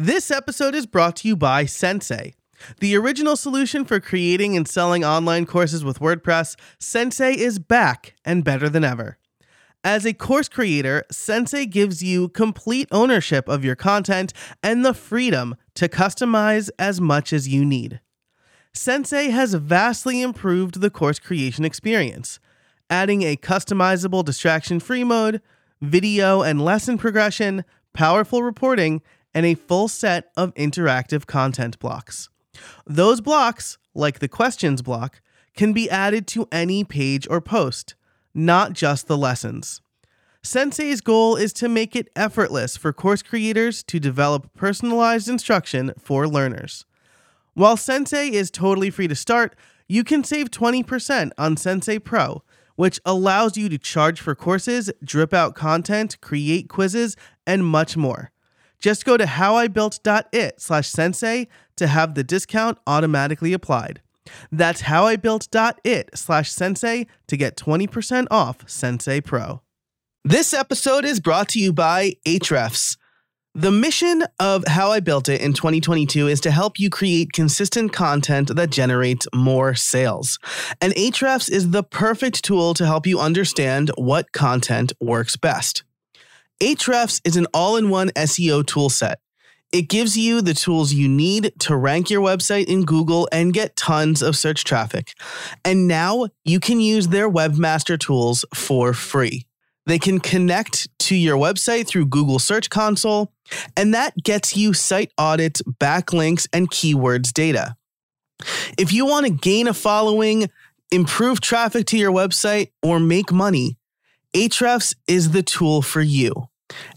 This episode is brought to you by Sensei. The original solution for creating and selling online courses with WordPress, Sensei is back and better than ever. As a course creator, Sensei gives you complete ownership of your content and the freedom to customize as much as you need. Sensei has vastly improved the course creation experience, adding a customizable distraction free mode, video and lesson progression, powerful reporting, and a full set of interactive content blocks. Those blocks, like the questions block, can be added to any page or post, not just the lessons. Sensei's goal is to make it effortless for course creators to develop personalized instruction for learners. While Sensei is totally free to start, you can save 20% on Sensei Pro, which allows you to charge for courses, drip out content, create quizzes, and much more. Just go to howibuilt.it slash sensei to have the discount automatically applied. That's howibuilt.it slash sensei to get 20% off Sensei Pro. This episode is brought to you by Ahrefs. The mission of How I Built It in 2022 is to help you create consistent content that generates more sales. And Ahrefs is the perfect tool to help you understand what content works best. Ahrefs is an all in one SEO toolset. It gives you the tools you need to rank your website in Google and get tons of search traffic. And now you can use their webmaster tools for free. They can connect to your website through Google Search Console, and that gets you site audits, backlinks, and keywords data. If you want to gain a following, improve traffic to your website, or make money, Ahrefs is the tool for you.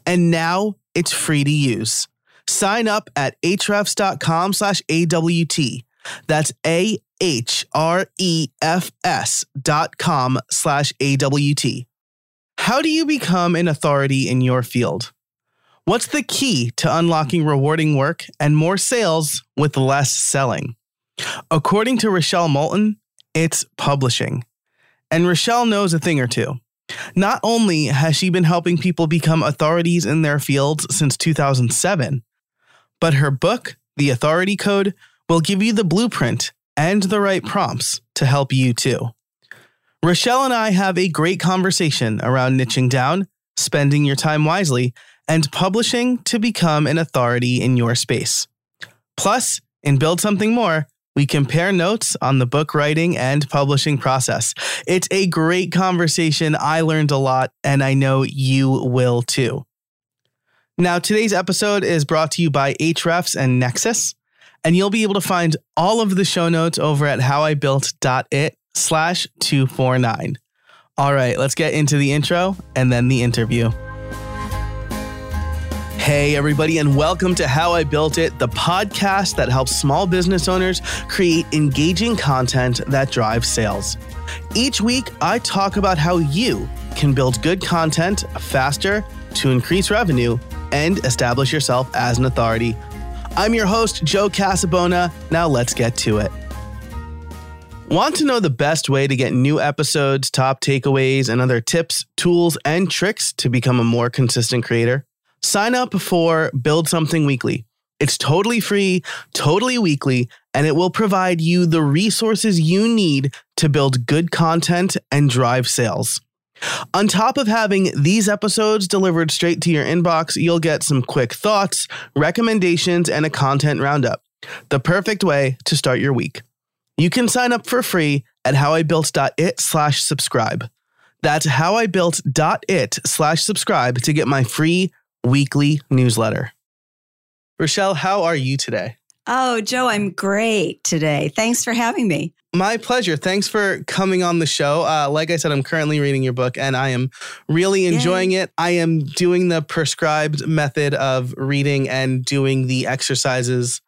And now it's free to use. Sign up at ahrefs.com slash AWT. That's A H R E F S dot com slash AWT. How do you become an authority in your field? What's the key to unlocking rewarding work and more sales with less selling? According to Rochelle Moulton, it's publishing. And Rochelle knows a thing or two. Not only has she been helping people become authorities in their fields since 2007, but her book, The Authority Code, will give you the blueprint and the right prompts to help you too. Rochelle and I have a great conversation around niching down, spending your time wisely, and publishing to become an authority in your space. Plus, in Build Something More, we compare notes on the book writing and publishing process. It's a great conversation. I learned a lot, and I know you will too. Now, today's episode is brought to you by Ahrefs and Nexcess, and you'll be able to find all of the show notes over at howibuilt.it slash 249. All right, let's get into the intro and then the interview. Hey, everybody, and welcome to How I Built It, the podcast that helps small business owners create engaging content that drives sales. Each week, I talk about how you can build good content faster to increase revenue and establish yourself as an authority. I'm your host, Joe Casabona. Now let's get to it. Want to know the best way to get new episodes, top takeaways, and other tips, tools, and tricks to become a more consistent creator? Sign up for Build Something Weekly. It's totally free, totally weekly, and it will provide you the resources you need to build good content and drive sales. On top of having these episodes delivered straight to your inbox, you'll get some quick thoughts, recommendations, and a content roundup. The perfect way to start your week. You can sign up for free at howibuilt.it slash subscribe. That's howibuilt.it slash subscribe to get my free weekly newsletter. Rochelle, how are you today? Oh, Joe, I'm great today. Thanks for having me. My pleasure. Thanks for coming on the show. Uh, like I said, I'm currently reading your book and I am really enjoying Yay. it. I am doing the prescribed method of reading and doing the exercises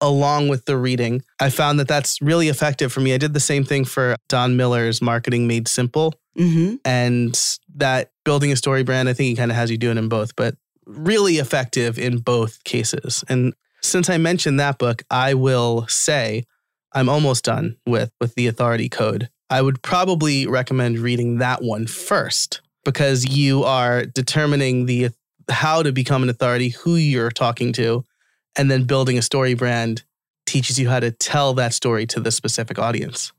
along with the reading. I found that that's really effective for me. I did the same thing for Don Miller's Marketing Made Simple. Mm-hmm. And that building a story brand, I think he kind of has you doing in both, but really effective in both cases. And since I mentioned that book, I will say I'm almost done with with the authority code. I would probably recommend reading that one first because you are determining the how to become an authority, who you're talking to, And then building a story brand teaches you how to tell that story to the specific audience.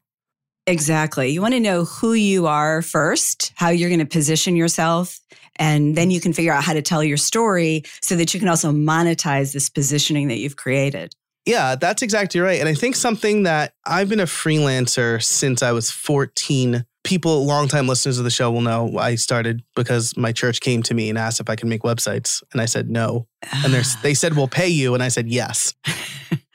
Exactly. You want to know who you are first, how you're going to position yourself, and then you can figure out how to tell your story so that you can also monetize this positioning that you've created. Yeah, that's exactly right. And I think something that I've been a freelancer since I was 14. People, longtime listeners of the show will know I started because my church came to me and asked if I could make websites. And I said no. And they said, we'll pay you. And I said yes.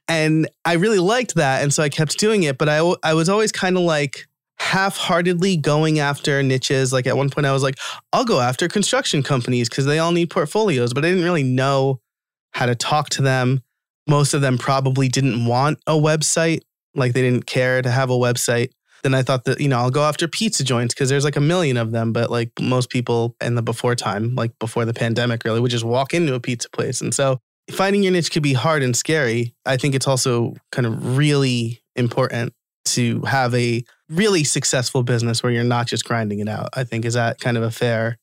And I really liked that. And so I kept doing it. But I, I was always kind of like half heartedly going after niches. Like at one point, I was like, I'll go after construction companies because they all need portfolios. But I didn't really know how to talk to them. Most of them probably didn't want a website, like they didn't care to have a website. Then I thought that, you know, I'll go after pizza joints because there's like a million of them. But like most people in the before time, like before the pandemic, really would just walk into a pizza place. And so finding your niche could be hard and scary. I think it's also kind of really important to have a really successful business where you're not just grinding it out. I think is that kind of a fair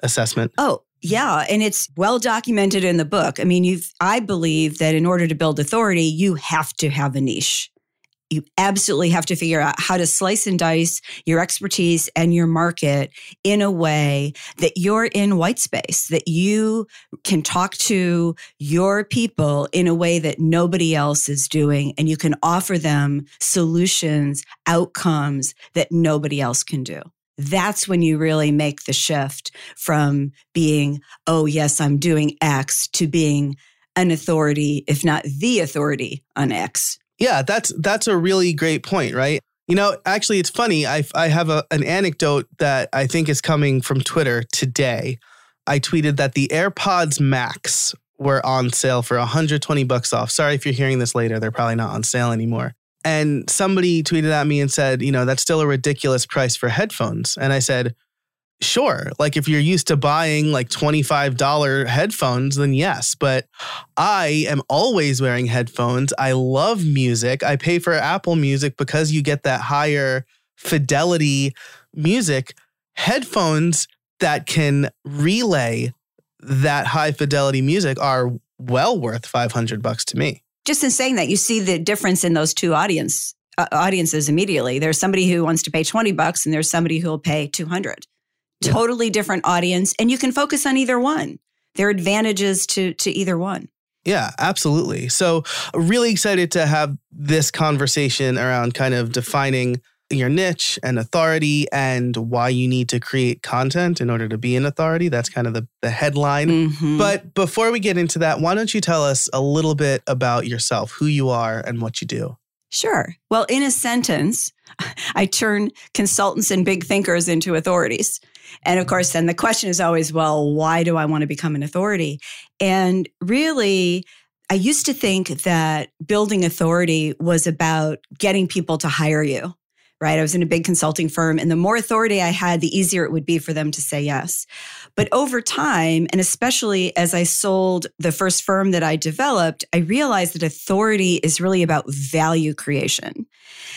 assessment? Oh, yeah, and it's well documented in the book. I mean, you I believe that in order to build authority, you have to have a niche you absolutely have to figure out how to slice and dice your expertise and your market in a way that you're in white space, that you can talk to your people in a way that nobody else is doing, and you can offer them solutions, outcomes that nobody else can do. That's when you really make the shift from being, oh, yes, I'm doing X to being an authority, if not the authority on X yeah, that's that's a really great point, right? You know, actually, it's funny. I I have a, an anecdote that I think is coming from Twitter today. I tweeted that the AirPods Max were on sale for 120 bucks off. Sorry if you're hearing this later; they're probably not on sale anymore. And somebody tweeted at me and said, you know, that's still a ridiculous price for headphones. And I said, sure like if you're used to buying like $25 headphones then yes but i am always wearing headphones. I love music. I pay for apple music because you get that higher fidelity music. Headphones that can relay that high fidelity music are well worth 500 bucks to me. Just in saying that you see the difference in those two audience uh, audiences immediately. There's somebody who wants to pay 20 bucks and there's somebody who will pay 200 yeah. totally different audience and you can focus on either one there are advantages to to either one yeah, absolutely. So, really excited to have this conversation around kind of defining your niche and authority and why you need to create content in order to be an authority. That's kind of the, the headline. Mm-hmm. But before we get into that, why don't you tell us a little bit about yourself, who you are, and what you do? Sure. Well, in a sentence, I turn consultants and big thinkers into authorities. And of course, then the question is always, well, why do I want to become an authority? And really, I used to think that building authority was about getting people to hire you right? I was in a big consulting firm, and the more authority I had, the easier it would be for them to say yes. But over time, and especially as I sold the first firm that I developed, I realized that authority is really about value creation.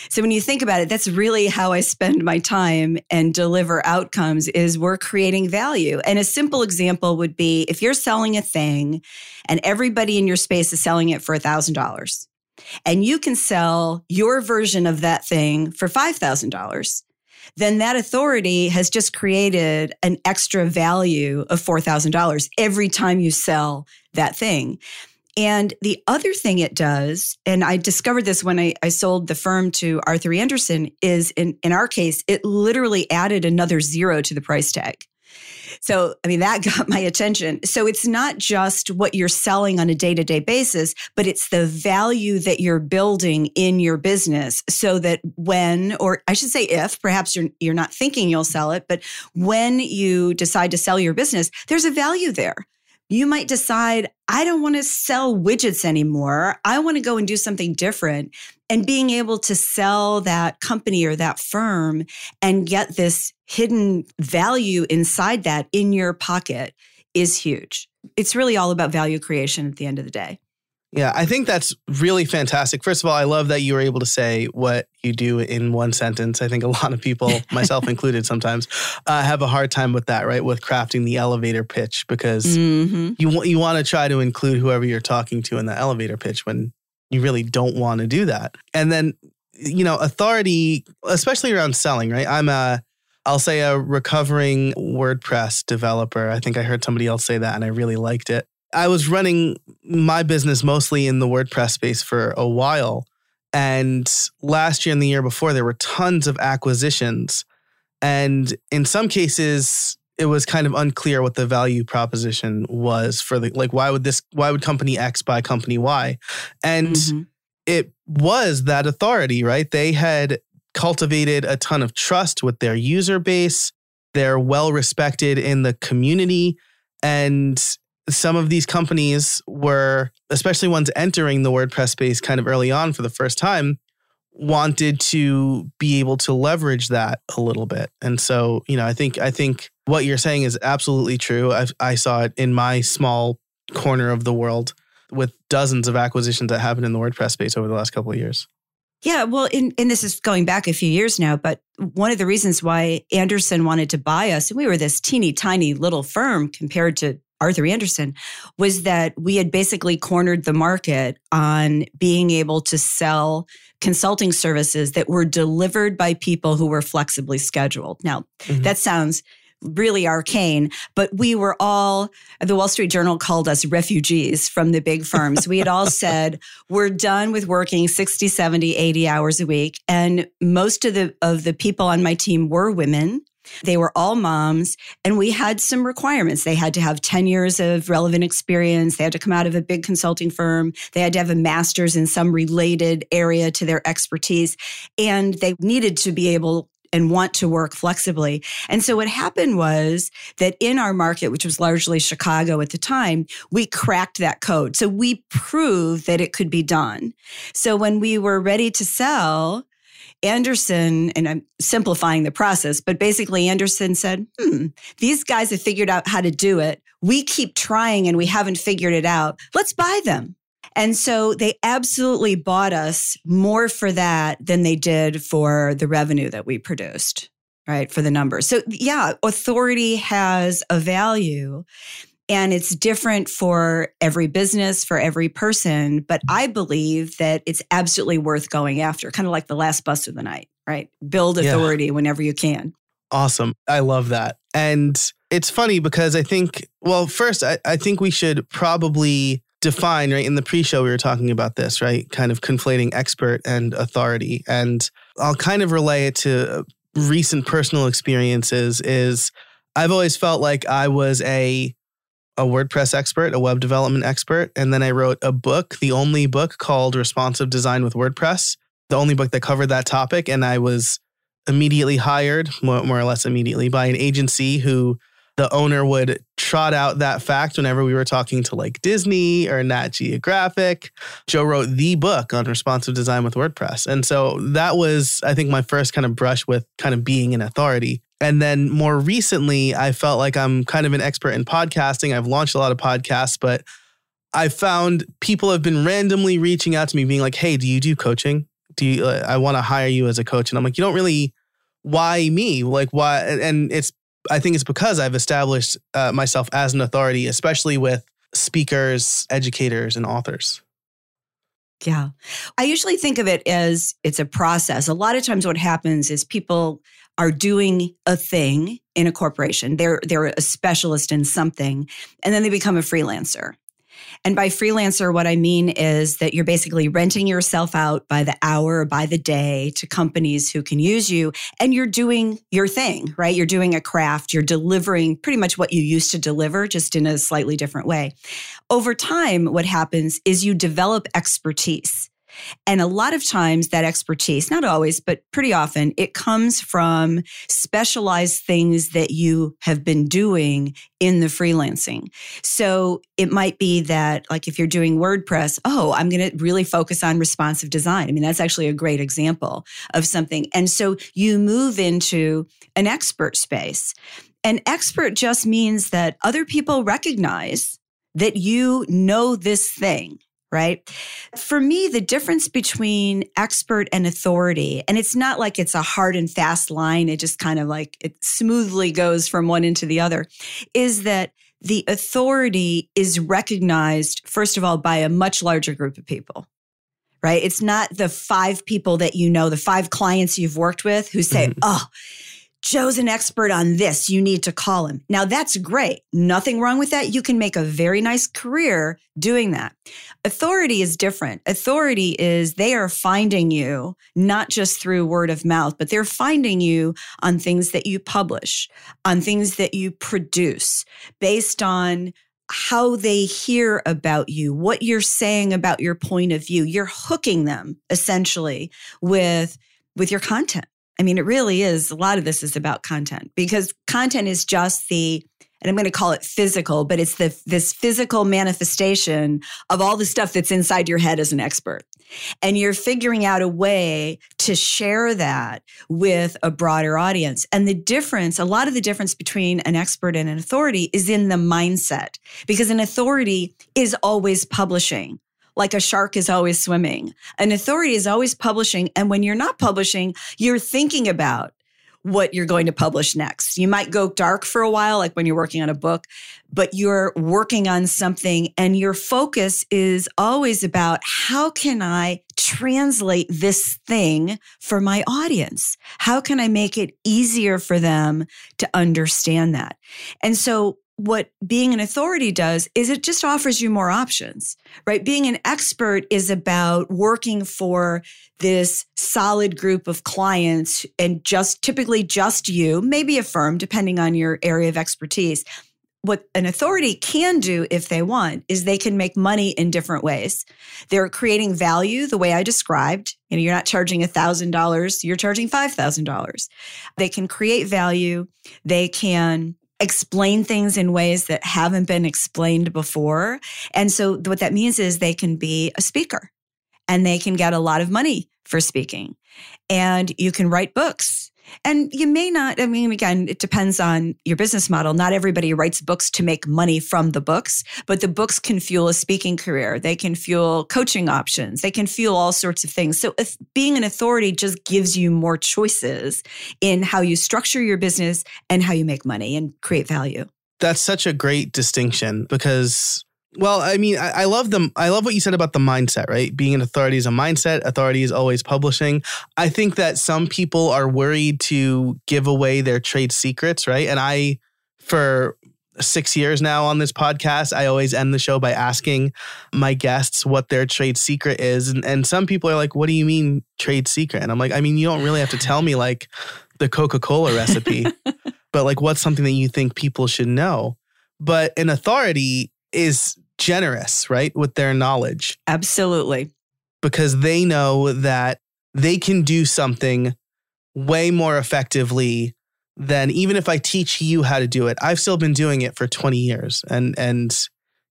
So when you think about it, that's really how I spend my time and deliver outcomes is we're creating value. And a simple example would be if you're selling a thing and everybody in your space is selling it for $1,000 and you can sell your version of that thing for $5,000, then that authority has just created an extra value of $4,000 every time you sell that thing. And the other thing it does, and I discovered this when I, I sold the firm to Arthur Andersen, is in, in our case, it literally added another zero to the price tag. So, I mean, that got my attention. So it's not just what you're selling on a day to day basis, but it's the value that you're building in your business so that when, or I should say if, perhaps you're, you're not thinking you'll sell it, but when you decide to sell your business, there's a value there. You might decide, I don't want to sell widgets anymore. I want to go and do something different. And being able to sell that company or that firm and get this hidden value inside that in your pocket is huge. It's really all about value creation at the end of the day. Yeah, I think that's really fantastic. First of all, I love that you were able to say what you do in one sentence. I think a lot of people, myself included, sometimes uh, have a hard time with that, right? With crafting the elevator pitch because mm-hmm. you you want to try to include whoever you're talking to in the elevator pitch when you really don't want to do that. And then, you know, authority, especially around selling, right? I'm a I'll say a recovering WordPress developer. I think I heard somebody else say that and I really liked it. I was running my business mostly in the WordPress space for a while. And last year and the year before, there were tons of acquisitions. And in some cases, it was kind of unclear what the value proposition was for the like why would this why would company X buy company Y? And mm-hmm. it was that authority, right? They had cultivated a ton of trust with their user base. They're well respected in the community. And some of these companies were, especially ones entering the WordPress space kind of early on for the first time, wanted to be able to leverage that a little bit. And so, you know, I think I think what you're saying is absolutely true. i I saw it in my small corner of the world with dozens of acquisitions that happened in the WordPress space over the last couple of years. Yeah, well, and, and this is going back a few years now, but one of the reasons why Andersen wanted to buy us, and we were this teeny tiny little firm compared to Arthur Andersen was that we had basically cornered the market on being able to sell consulting services that were delivered by people who were flexibly scheduled. Now, mm-hmm. that sounds really arcane, but we were all, the Wall Street Journal called us refugees from the big firms. we had all said, we're done with working 60, 70, 80 hours a week. And most of the, of the people on my team were women. They were all moms, and we had some requirements. They had to have 10 years of relevant experience. They had to come out of a big consulting firm. They had to have a master's in some related area to their expertise. And they needed to be able and want to work flexibly. And so what happened was that in our market, which was largely Chicago at the time, we cracked that code. So we proved that it could be done. So when we were ready to sell, Andersen, and I'm simplifying the process, but basically Andersen said, hmm, these guys have figured out how to do it. We keep trying and we haven't figured it out. Let's buy them. And so they absolutely bought us more for that than they did for the revenue that we produced, right? For the numbers. So, yeah, authority has a value. And it's different for every business, for every person. But I believe that it's absolutely worth going after, kind of like the last bus of the night, right? Build authority yeah. whenever you can. Awesome. I love that. And it's funny because I think, well, first, I, I think we should probably define, right? In the pre show, we were talking about this, right? Kind of conflating expert and authority. And I'll kind of relay it to uh, recent personal experiences is I've always felt like I was a a WordPress expert, a web development expert, and then I wrote a book, the only book called Responsive Design with WordPress, the only book that covered that topic. And I was immediately hired, more, more or less immediately, by an agency who the owner would trot out that fact whenever we were talking to like Disney or Nat Geographic. Joe wrote the book on responsive design with WordPress. And so that was, I think, my first kind of brush with kind of being an authority. And then more recently, I felt like I'm kind of an expert in podcasting. I've launched a lot of podcasts, but I found people have been randomly reaching out to me, being like, "Hey, do you do coaching? Do you? Uh, I want to hire you as a coach." And I'm like, "You don't really. Why me? Like, why?" And it's. I think it's because I've established uh, myself as an authority, especially with speakers, educators, and authors. Yeah. I usually think of it as it's a process. A lot of times what happens is people are doing a thing in a corporation. They're they're a specialist in something and then they become a freelancer. And by freelancer, what I mean is that you're basically renting yourself out by the hour by the day to companies who can use you and you're doing your thing, right? You're doing a craft, you're delivering pretty much what you used to deliver, just in a slightly different way. Over time, what happens is you develop expertise. And a lot of times that expertise, not always, but pretty often, it comes from specialized things that you have been doing in the freelancing. So it might be that, like, if you're doing WordPress, oh, I'm going to really focus on responsive design. I mean, that's actually a great example of something. And so you move into an expert space. An expert just means that other people recognize that you know this thing right? For me, the difference between expert and authority, and it's not like it's a hard and fast line, it just kind of like it smoothly goes from one into the other, is that the authority is recognized, first of all, by a much larger group of people. Right? It's not the five people that you know, the five clients you've worked with who say, mm-hmm. Oh, Joe's an expert on this. You need to call him. Now that's great. Nothing wrong with that. You can make a very nice career doing that. Authority is different. Authority is they are finding you not just through word of mouth, but they're finding you on things that you publish, on things that you produce based on how they hear about you, what you're saying about your point of view. You're hooking them essentially with with your content. I mean, it really is. A lot of this is about content because content is just the, and I'm going to call it physical, but it's the this physical manifestation of all the stuff that's inside your head as an expert. And you're figuring out a way to share that with a broader audience. And the difference, a lot of the difference between an expert and an authority is in the mindset because an authority is always publishing like a shark is always swimming. An authority is always publishing. And when you're not publishing, you're thinking about what you're going to publish next. You might go dark for a while, like when you're working on a book, but you're working on something and your focus is always about how can I translate this thing for my audience? How can I make it easier for them to understand that? And so what being an authority does is it just offers you more options, right? Being an expert is about working for this solid group of clients and just typically just you, maybe a firm, depending on your area of expertise. What an authority can do if they want is they can make money in different ways. They're creating value the way I described. You know, you're not charging $1,000, you're charging $5,000. They can create value. They can explain things in ways that haven't been explained before. And so what that means is they can be a speaker and they can get a lot of money for speaking. And you can write books and you may not, I mean, again, it depends on your business model. Not everybody writes books to make money from the books, but the books can fuel a speaking career. They can fuel coaching options. They can fuel all sorts of things. So being an authority just gives you more choices in how you structure your business and how you make money and create value. That's such a great distinction because well, I mean, I, I, love them. I love what you said about the mindset, right? Being an authority is a mindset. Authority is always publishing. I think that some people are worried to give away their trade secrets, right? And I, for six years now on this podcast, I always end the show by asking my guests what their trade secret is. And, and some people are like, what do you mean trade secret? And I'm like, I mean, you don't really have to tell me like the Coca Cola recipe, but like what's something that you think people should know? But an authority is generous, right, with their knowledge. Absolutely. Because they know that they can do something way more effectively than even if I teach you how to do it. I've still been doing it for 20 years and and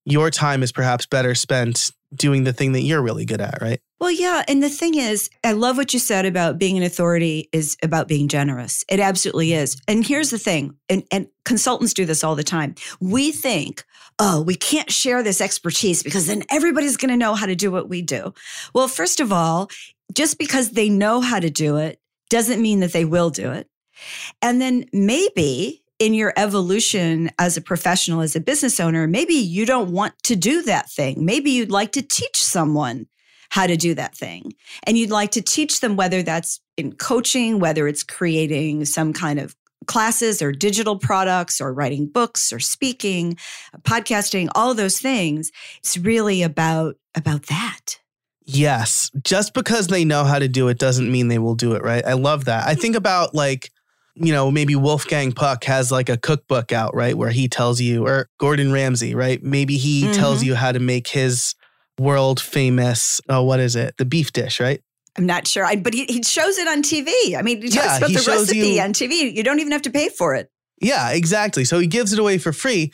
your time is perhaps better spent doing the thing that you're really good at, right? Well, yeah. And the thing is, I love what you said about being an authority is about being generous. It absolutely is. And here's the thing, and, and consultants do this all the time. We think, oh, we can't share this expertise because then everybody's going to know how to do what we do. Well, first of all, just because they know how to do it doesn't mean that they will do it. And then maybe in your evolution as a professional, as a business owner, maybe you don't want to do that thing. Maybe you'd like to teach someone how to do that thing. And you'd like to teach them whether that's in coaching, whether it's creating some kind of classes or digital products or writing books or speaking, podcasting, all those things. It's really about about that. Yes, just because they know how to do it doesn't mean they will do it, right? I love that. I think about like you know, maybe Wolfgang Puck has like a cookbook out, right? Where he tells you, or Gordon Ramsay, right? Maybe he mm-hmm. tells you how to make his world famous, oh, what is it? The beef dish, right? I'm not sure. I, but he, he shows it on TV. I mean, he talks yeah, about he the recipe you, on TV. You don't even have to pay for it. Yeah, exactly. So he gives it away for free.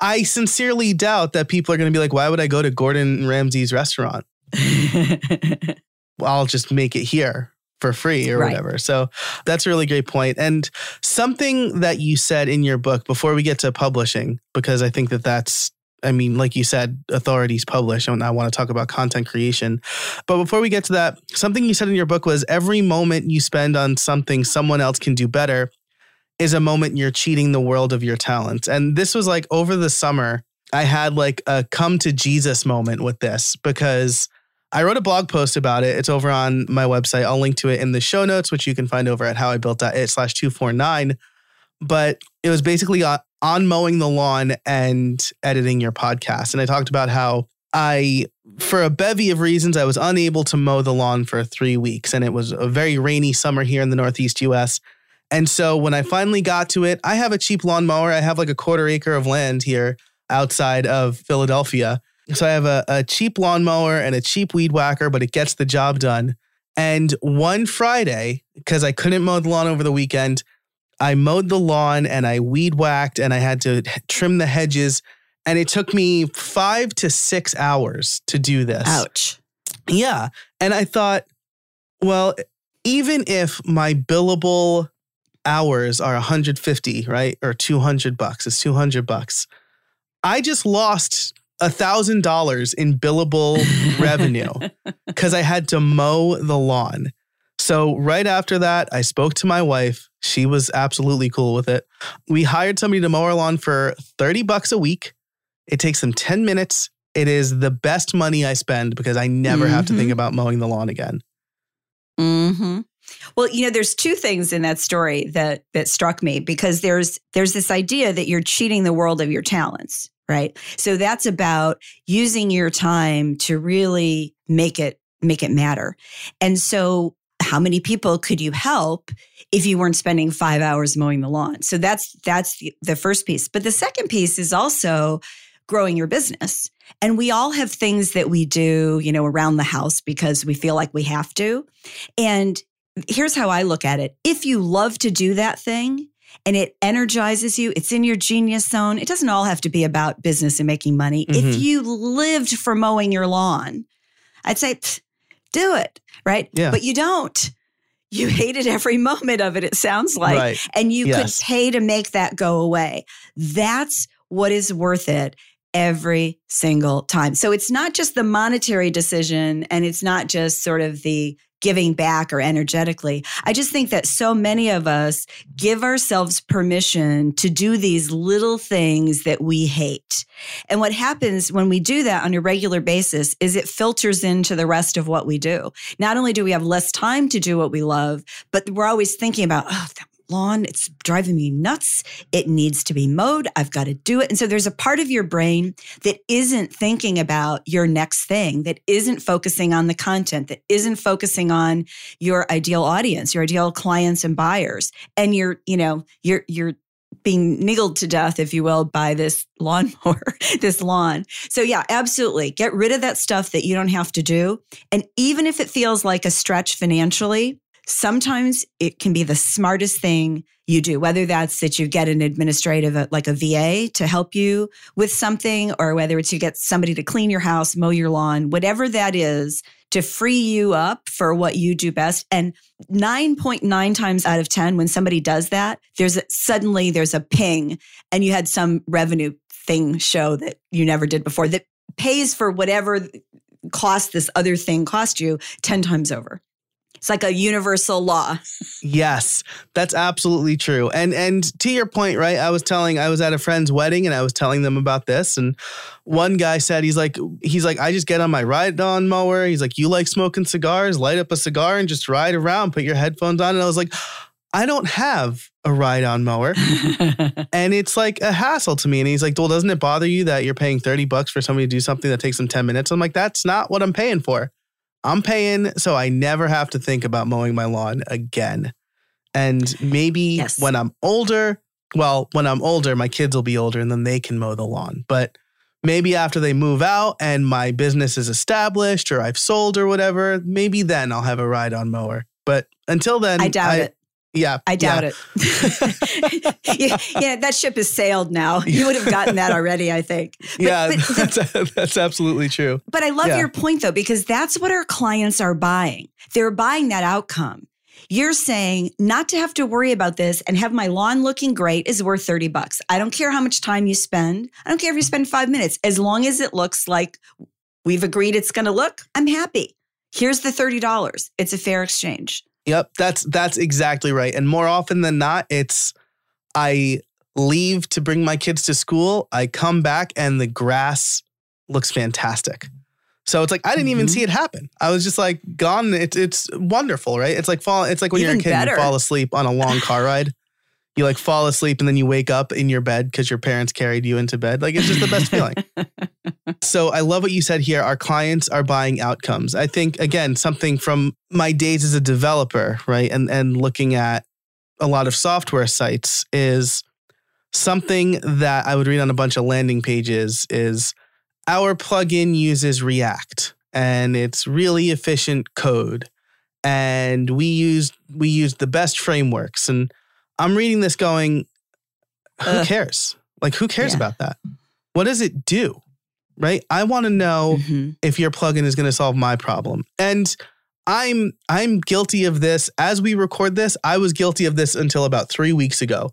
I sincerely doubt that people are going to be like, why would I go to Gordon Ramsay's restaurant? I'll just make it here for free or right. whatever. So that's a really great point. And something that you said in your book before we get to publishing, because I think that that's I mean, like you said, authorities publish, and I want to talk about content creation. But before we get to that, something you said in your book was every moment you spend on something someone else can do better is a moment you're cheating the world of your talents. And this was like over the summer, I had like a come to Jesus moment with this because I wrote a blog post about it. It's over on my website. I'll link to it in the show notes, which you can find over at howibuilt.it slash 249. But it was basically on mowing the lawn and editing your podcast. And I talked about how I, for a bevy of reasons, I was unable to mow the lawn for three weeks. And it was a very rainy summer here in the Northeast US. And so when I finally got to it, I have a cheap lawnmower. I have like a quarter acre of land here outside of Philadelphia. So I have a, a cheap lawnmower and a cheap weed whacker, but it gets the job done. And one Friday, because I couldn't mow the lawn over the weekend, I mowed the lawn and I weed whacked and I had to trim the hedges. And it took me five to six hours to do this. Ouch. Yeah. And I thought, well, even if my billable hours are 150, right? Or 200 bucks, it's 200 bucks. I just lost thousand dollars in billable revenue because I had to mow the lawn. So right after that, I spoke to my wife. She was absolutely cool with it. We hired somebody to mow our lawn for 30 bucks a week. It takes them 10 minutes. It is the best money I spend because I never mm-hmm. have to think mm-hmm. about mowing the lawn again. Mm-hmm. Well, you know, there's two things in that story that that struck me because there's there's this idea that you're cheating the world of your talents, right? So that's about using your time to really make it make it matter. And so how many people could you help if you weren't spending 5 hours mowing the lawn? So that's that's the, the first piece. But the second piece is also growing your business. And we all have things that we do, you know, around the house because we feel like we have to. And here's how I look at it. If you love to do that thing, and it energizes you. It's in your genius zone. It doesn't all have to be about business and making money. Mm-hmm. If you lived for mowing your lawn, I'd say do it, right? Yeah. But you don't. You hated every moment of it, it sounds like. Right. And you yes. could pay to make that go away. That's what is worth it every single time. So it's not just the monetary decision and it's not just sort of the giving back or energetically. I just think that so many of us give ourselves permission to do these little things that we hate. And what happens when we do that on a regular basis is it filters into the rest of what we do. Not only do we have less time to do what we love, but we're always thinking about, oh, lawn. It's driving me nuts. It needs to be mowed. I've got to do it. And so there's a part of your brain that isn't thinking about your next thing, that isn't focusing on the content, that isn't focusing on your ideal audience, your ideal clients and buyers. And you're, you know, you're, you're, being niggled to death, if you will, by this lawnmower, this lawn. So, yeah, absolutely. Get rid of that stuff that you don't have to do. And even if it feels like a stretch financially, sometimes it can be the smartest thing you do, whether that's that you get an administrative, uh, like a VA to help you with something, or whether it's you get somebody to clean your house, mow your lawn, whatever that is to free you up for what you do best. And 9.9 times out of 10, when somebody does that, there's a, suddenly there's a ping and you had some revenue thing show that you never did before that pays for whatever cost this other thing cost you 10 times over. It's like a universal law. yes, that's absolutely true. And and to your point, right? I was telling I was at a friend's wedding and I was telling them about this and one guy said he's like he's like I just get on my ride on mower. He's like you like smoking cigars, light up a cigar and just ride around, put your headphones on and I was like I don't have a ride on mower. and it's like a hassle to me. And he's like, Well, doesn't it bother you that you're paying 30 bucks for somebody to do something that takes them 10 minutes? I'm like, That's not what I'm paying for. I'm paying so I never have to think about mowing my lawn again. And maybe yes. when I'm older, well, when I'm older, my kids will be older and then they can mow the lawn. But maybe after they move out and my business is established or I've sold or whatever, maybe then I'll have a ride on mower. But until then, I doubt I, it. Yeah. I doubt yeah. it. yeah, yeah, that ship has sailed now. You would have gotten that already, I think. But, yeah, but the, that's, that's absolutely true. But I love yeah. your point, though, because that's what our clients are buying. They're buying that outcome. You're saying not to have to worry about this and have my lawn looking great is worth 30 bucks. I don't care how much time you spend. I don't care if you spend five minutes. As long as it looks like we've agreed it's going to look, I'm happy. Here's the $30. It's a fair exchange. Yep, that's that's exactly right. And more often than not, it's I leave to bring my kids to school, I come back and the grass looks fantastic. So it's like I didn't even Mhm. see it happen. I was just like gone. It's it's wonderful, right? It's like fall. It's like when you're a Even kid and better. you fall asleep on a long car ride. You like fall asleep and then you wake up in your bed because your parents carried you into bed. Like it's just the best feeling. So I love what you said here. Our clients are buying outcomes. I think again something from my days as a developer, right, and and looking at a lot of software sites is something that I would read on a bunch of landing pages is our plugin uses React and it's really efficient code and we use we use the best frameworks and I'm reading this going who Ugh. cares? Like who cares Yeah. about that? What does it do? Right? I want to know Mhm. if your plugin is going to solve my problem. And I'm I'm guilty of this as we record this. I was guilty of this until about 3 weeks ago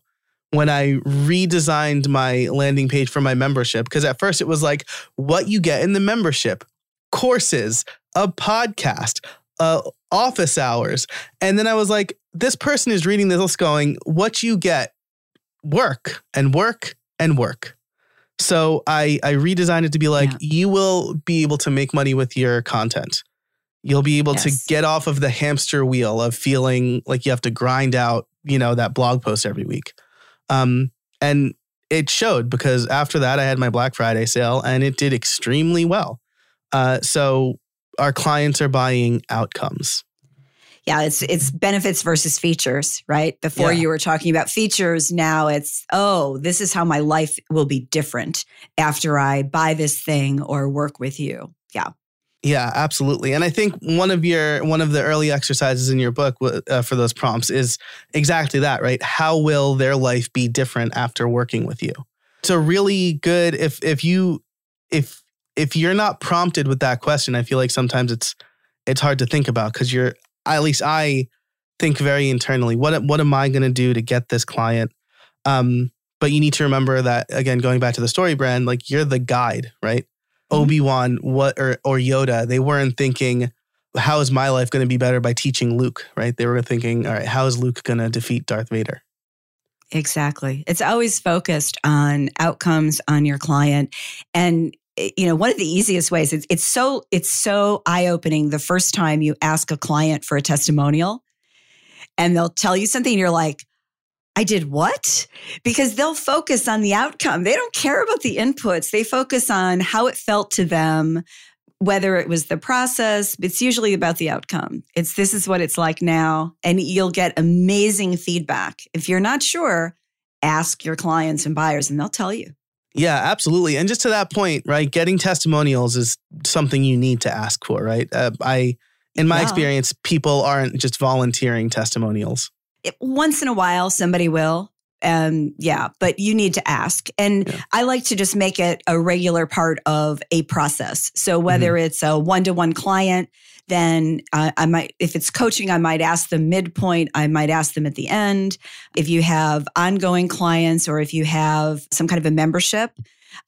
when I redesigned my landing page for my membership because at first it was like what you get in the membership, courses, a podcast, uh office hours. And then I was like this person is reading this going what you get work and work and work. So I I redesigned it to be like Yeah. you will be able to make money with your content. You'll be able to get off of the hamster wheel of feeling like you have to grind out, you know, that blog post every week. Um and it showed because after that I had my Black Friday sale and it did extremely well. Uh so our clients are buying outcomes. Yeah, it's it's benefits versus features, right? Before Yeah. you were talking about features, now it's oh, this is how my life will be different after I buy this thing or work with you. Yeah. Yeah, absolutely. And I think one of your one of the early exercises in your book uh, for those prompts is exactly that, right? How will their life be different after working with you? So really good if if you if if you're not prompted with that question, I feel like sometimes it's it's hard to think about because you're at least I think very internally. What what am I going to do to get this client? Um, but you need to remember that again, going back to the story brand, like you're the guide, right? Mhm. Obi Wan, what or or Yoda, they weren't thinking, how is my life going to be better by teaching Luke, right? They were thinking, all right, how is Luke going to defeat Darth Vader? Exactly. It's always focused on outcomes on your client. And Eh, you know, one of the easiest ways it's it's so it's so eye-opening the first time you ask a client for a testimonial and they'll tell you something and you're like, I did what? Because they'll focus on the outcome. They don't care about the inputs. They focus on how it felt to them, whether it was the process. It's usually about the outcome. It's this is what it's like now. And you'll get amazing feedback. If you're not sure, ask your clients and buyers and they'll tell you. Yeah, absolutely. And just to that point, right? Getting testimonials is something you need to ask for, right? Uh, I, in my Yeah. experience, people aren't just volunteering testimonials. It- once in a while, somebody will. Um, yeah, but you need to ask. And Yeah. I like to just make it a regular part of a process. So whether it's a one to one client, then uh, I might, if it's coaching, I might ask them midpoint. I might ask them at the end. If you have ongoing clients or if you have some kind of a membership,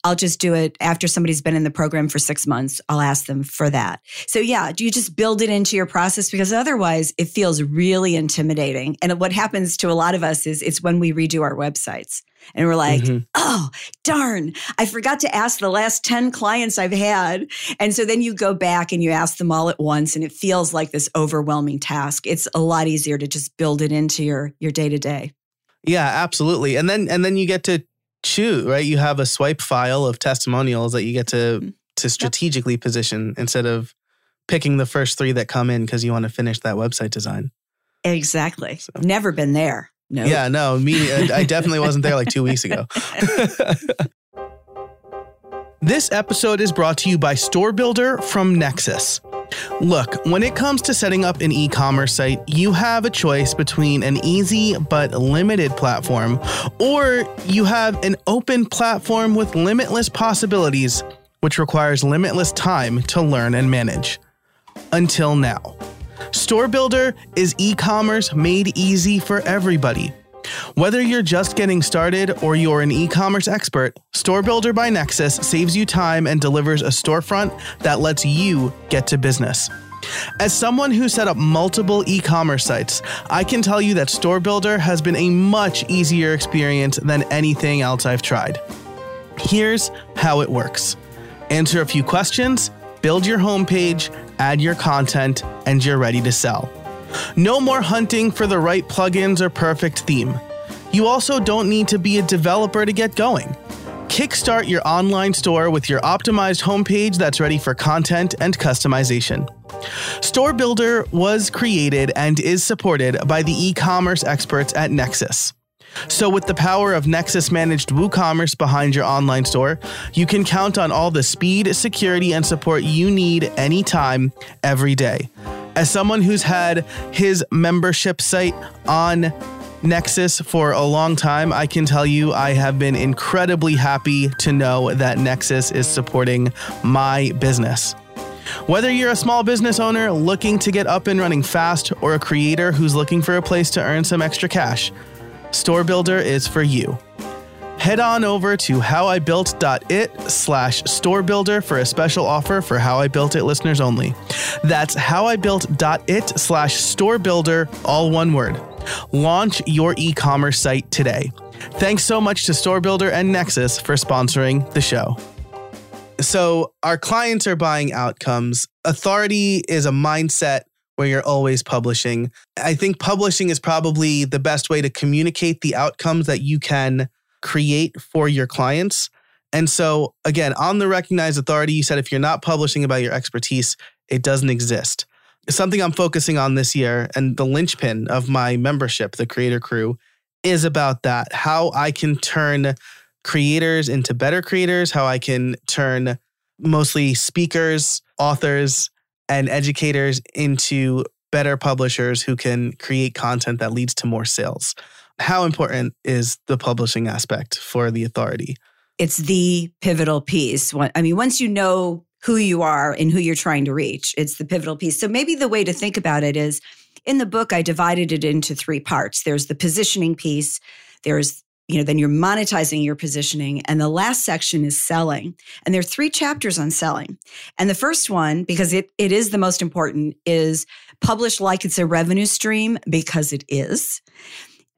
I'll just do it after somebody's been in the program for six months. I'll ask them for that. So, yeah, do you just build it into your process? Because otherwise, it feels really intimidating. And what happens to a lot of us is it's when we redo our websites and we're like, Mhm. oh, darn, I forgot to ask the last 10 clients I've had. And so then you go back and you ask them all at once, and it feels like this overwhelming task. It's a lot easier to just build it into your your day to day. Yeah, absolutely. And then and then you get to choose, right? You have a swipe file of testimonials that you get to Mhm. to strategically position instead of picking the first three that come in because you want to finish that website design. Exactly. So- Never been there. No. Yeah, no, me, I definitely wasn't there like two weeks ago. this episode is brought to you by Store Builder from Nexcess. Look, when it comes to setting up an e commerce site, you have a choice between an easy but limited platform, or you have an open platform with limitless possibilities, which requires limitless time to learn and manage. Until now. Store Builder is e commerce made easy for everybody. Whether you're just getting started or you're an e commerce expert, Store Builder by Nexcess saves you time and delivers a storefront that lets you get to business. As someone who set up multiple e commerce sites, I can tell you that Store Builder has been a much easier experience than anything else I've tried. Here's how it works answer a few questions, build your homepage, add your content, and you're ready to sell. No more hunting for the right plugins or perfect theme. You also don't need to be a developer to get going. Kickstart your online store with your optimized homepage that's ready for content and customization. Store Builder was created and is supported by the e commerce experts at Nexcess. So, with the power of Nexcess managed WooCommerce behind your online store, you can count on all the speed, security, and support you need anytime, every day. As someone who's had his membership site on Nexcess for a long time, I can tell you I have been incredibly happy to know that Nexcess is supporting my business. Whether you're a small business owner looking to get up and running fast or a creator who's looking for a place to earn some extra cash, Store Builder is for you. Head on over to howibuilt.it slash store builder for a special offer for How I Built It listeners only. That's howibuilt.it slash store builder, all one word. Launch your e commerce site today. Thanks so much to Store Builder and Nexcess for sponsoring the show. So, our clients are buying outcomes. Authority is a mindset where you're always publishing. I think publishing is probably the best way to communicate the outcomes that you can create for your clients. And so, again, on the recognized authority, you said if you're not publishing about your expertise, it doesn't exist. Something I'm focusing on this year and the linchpin of my membership, the Creator Crew, is about that how I can turn creators into better creators, how I can turn mostly speakers, authors, and educators into better publishers who can create content that leads to more sales how important is the publishing aspect for the authority? It's the pivotal piece. I mean, once you know who you are and who you're trying to reach, it's the pivotal piece. So maybe the way to think about it is in the book, I divided it into three parts there's the positioning piece, there's you know, then you're monetizing your positioning. And the last section is selling. And there are three chapters on selling. And the first one, because it, it is the most important, is publish like it's a revenue stream because it is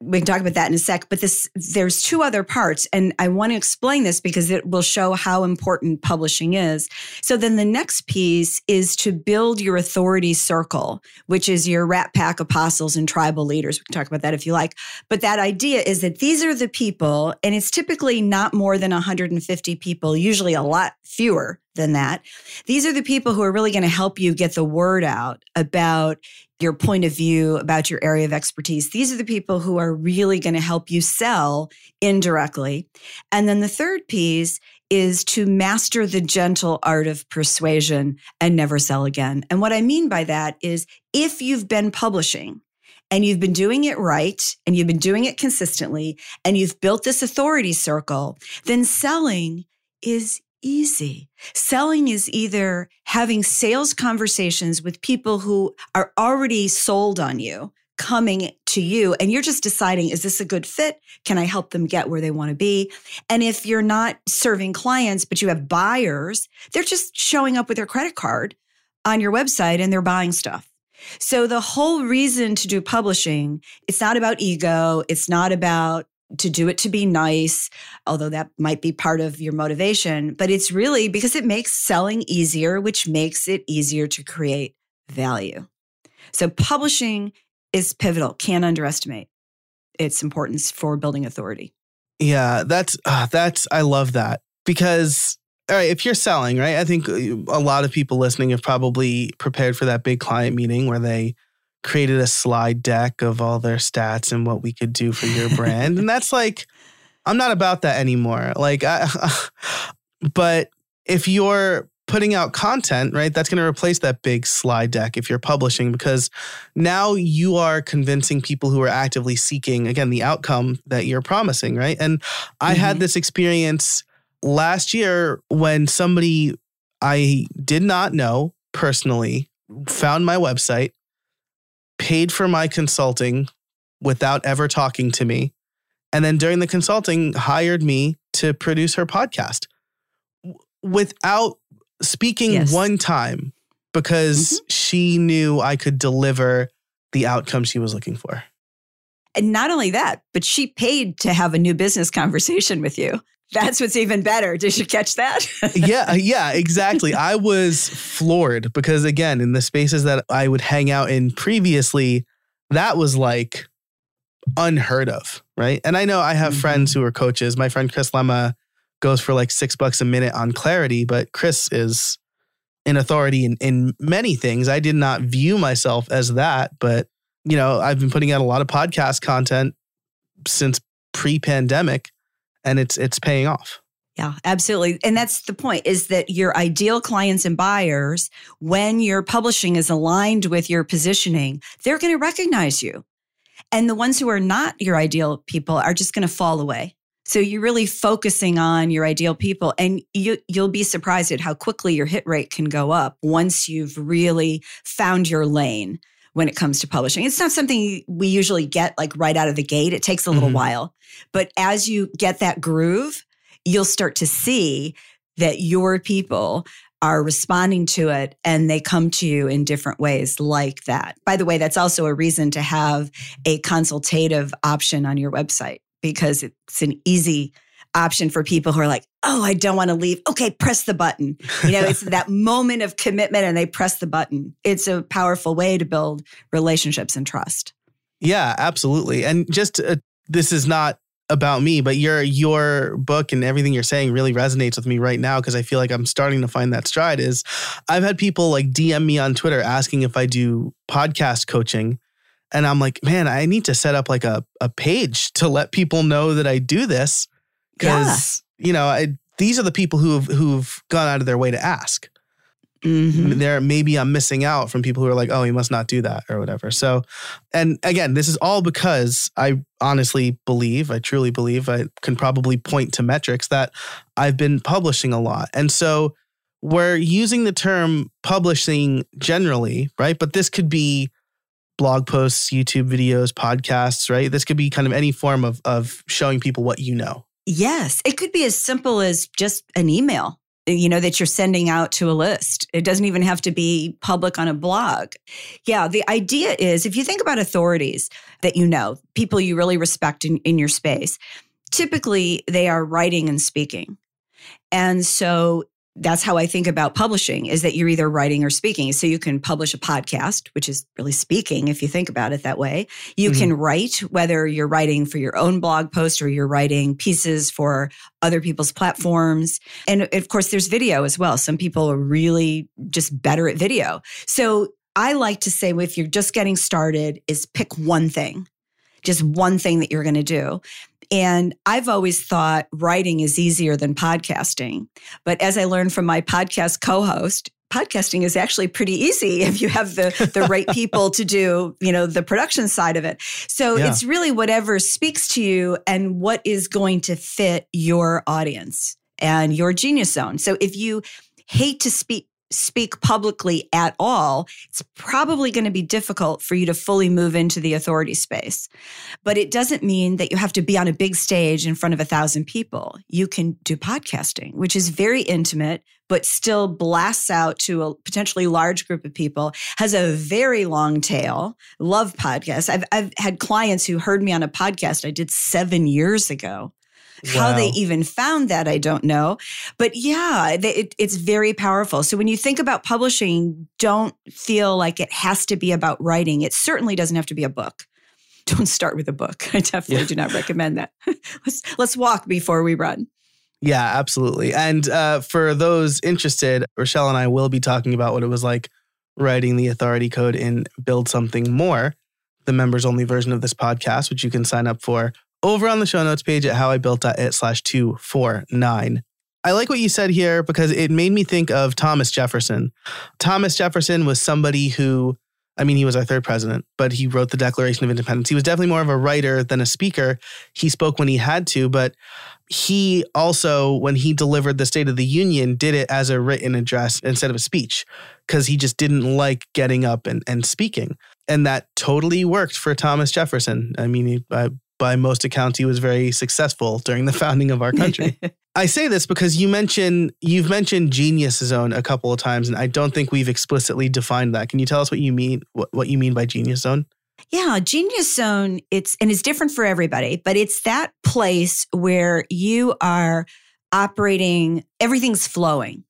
we can talk about that in a sec but this there's two other parts and i want to explain this because it will show how important publishing is. So then the next piece is to build your authority circle which is your rat pack apostles and tribal leaders. We can talk about that if you like. But that idea is that these are the people and it's typically not more than 150 people usually a lot fewer than that. These are the people who are really going to help you get the word out about your point of view, about your area of expertise. These are the people who are really going to help you sell indirectly. And then the third piece is to master the gentle art of persuasion and never sell again. And what I mean by that is if you've been publishing, and you've been doing it right and you've been doing it consistently and you've built this authority circle, then selling is easy. Selling is either having sales conversations with people who are already sold on you, coming to you, and you're just deciding, is this a good fit? Can I help them get where they want to be? And if you're not serving clients, but you have buyers, they're just showing up with their credit card on your website and they're buying stuff. So the whole reason to do publishing, it's not about ego. It's not about to do it to be nice, although that might be part of your motivation. But it's really because it makes selling easier, which makes it easier to create value. So publishing is pivotal, can't underestimate its importance for building authority. Yeah, that's uh, that's I love that because all right, if you're selling, right? I think uh, a lot of people listening have probably prepared for that big client meeting where they created a slide deck of all their stats and what we could do for your brand. and that's like, I'm not about that anymore. Like, I, but if you're putting out content, right, that's going to replace that big slide deck if you're publishing because now you are convincing people who are actively seeking, again, the outcome that you're promising, right? And I mm-hmm. had this experience last year when somebody I did not know personally found my website paid for my consulting without ever talking to me. And then during the consulting, hired me to produce her podcast without speaking yes. one time because mm-hmm. she knew I could deliver the outcome she was looking for. And not only that, but she paid to have a new business conversation with you. That's what's even better. Did you catch that? yeah, yeah, exactly. I was floored because again, in the spaces that I would hang out in previously, that was like unheard of, right? And I know I have mm-hmm. friends who are coaches. My friend Chris Lema goes for like six bucks a minute on clarity, but Chris is an authority in, in many things. I did not view myself as that, but you know, I've been putting out a lot of podcast content since pre-pandemic and it's it's paying off. Yeah, absolutely. And that's the point is that your ideal clients and buyers, when your publishing is aligned with your positioning, they're going to recognize you. And the ones who are not your ideal people are just going to fall away. So you're really focusing on your ideal people and you you'll be surprised at how quickly your hit rate can go up once you've really found your lane when it comes to publishing. It's not something we usually get like right out of the gate. It takes a little mm-hmm. while. But as you get that groove, you'll start to see that your people are responding to it and they come to you in different ways like that. By the way, that's also a reason to have a consultative option on your website because it's an easy option for people who are like, oh, I don't want to leave. Okay, press the button. You know, it's that moment of commitment and they press the button. It's a powerful way to build relationships and trust. Yeah, absolutely. And just uh, this is not about me, but your your book and everything you're saying really resonates with me right now because I feel like I'm starting to find that stride is I've had people like DM me on Twitter asking if I do podcast coaching and I'm like, man, I need to set up like a, a page to let people know that I do this because yeah. you know I, these are the people who've who've gone out of their way to ask. Mm-hmm. There, maybe I'm missing out from people who are like, "Oh, you must not do that" or whatever. So, and again, this is all because I honestly believe, I truly believe, I can probably point to metrics that I've been publishing a lot, and so we're using the term publishing generally, right? But this could be blog posts, YouTube videos, podcasts, right? This could be kind of any form of of showing people what you know. Yes, it could be as simple as just an email, uh, you know, that you're sending out to a list. It doesn't even have to be public on a blog. Yeah, the idea is if you think about authorities that you know, people you really respect in, in your space, typically they are writing and speaking. And so that's how I think about publishing is that you're either writing or speaking. So you can publish a podcast, which is really speaking if you think about it that way. You mm-hmm. can write, whether you're writing for your own blog post or you're writing pieces for other people's platforms. And of course, there's video as well. Some people are really just better at video. So I like to say, if you're just getting started, is pick one thing just one thing that you're going to do. And I've always thought writing is easier than podcasting. But as I learned from my podcast co host, podcasting is actually pretty easy if you have the the right people to do you know the production side of it so yeah. it's really whatever speaks to you and what is going to fit your audience and your genius zone so if you hate to speak speak publicly at all, it's probably going to be difficult for you to fully move into the authority space. But it doesn't mean that you have to be on a big stage in front of a thousand people. You can do podcasting, which is very intimate, but still blasts out to a potentially large group of people, has a very long tail. Love podcasts. I've, I've had clients who heard me on a podcast I did seven years ago how they even found that, I don't know. But yeah, it, it's very powerful. So when you think about publishing, don't feel like it has to be about writing. It certainly doesn't have to be a book. Don't start with a book. I definitely yeah. do not recommend that. let's let's walk before we run. Yeah, absolutely. And uh, for those interested, Rochelle and I will be talking about what it was like writing the authority code in Build Something More, the members only version of this podcast, which you can sign up for over on the show notes page at howibuilt.it slash 249. I like what you said here because it made me think of Thomas Jefferson. Thomas Jefferson was somebody who, I mean, he was our third president, but he wrote the Declaration of Independence. He was definitely more of a writer than a speaker. He spoke when he had to, but he also, when he delivered the State of the Union, did it as a written address instead of a speech because he just didn't like getting up and, and speaking. and that totally worked for Thomas Jefferson. I mean, by, by most accounts, he was very successful during the founding of our country. I say this because you mentioned you've mentioned genius zone a couple of times, and I don't think we've explicitly defined that. Can you tell us what you mean? What, what you mean by genius zone? Yeah, genius zone. It's and it's different for everybody, but it's that place where you are operating. Everything's flowing.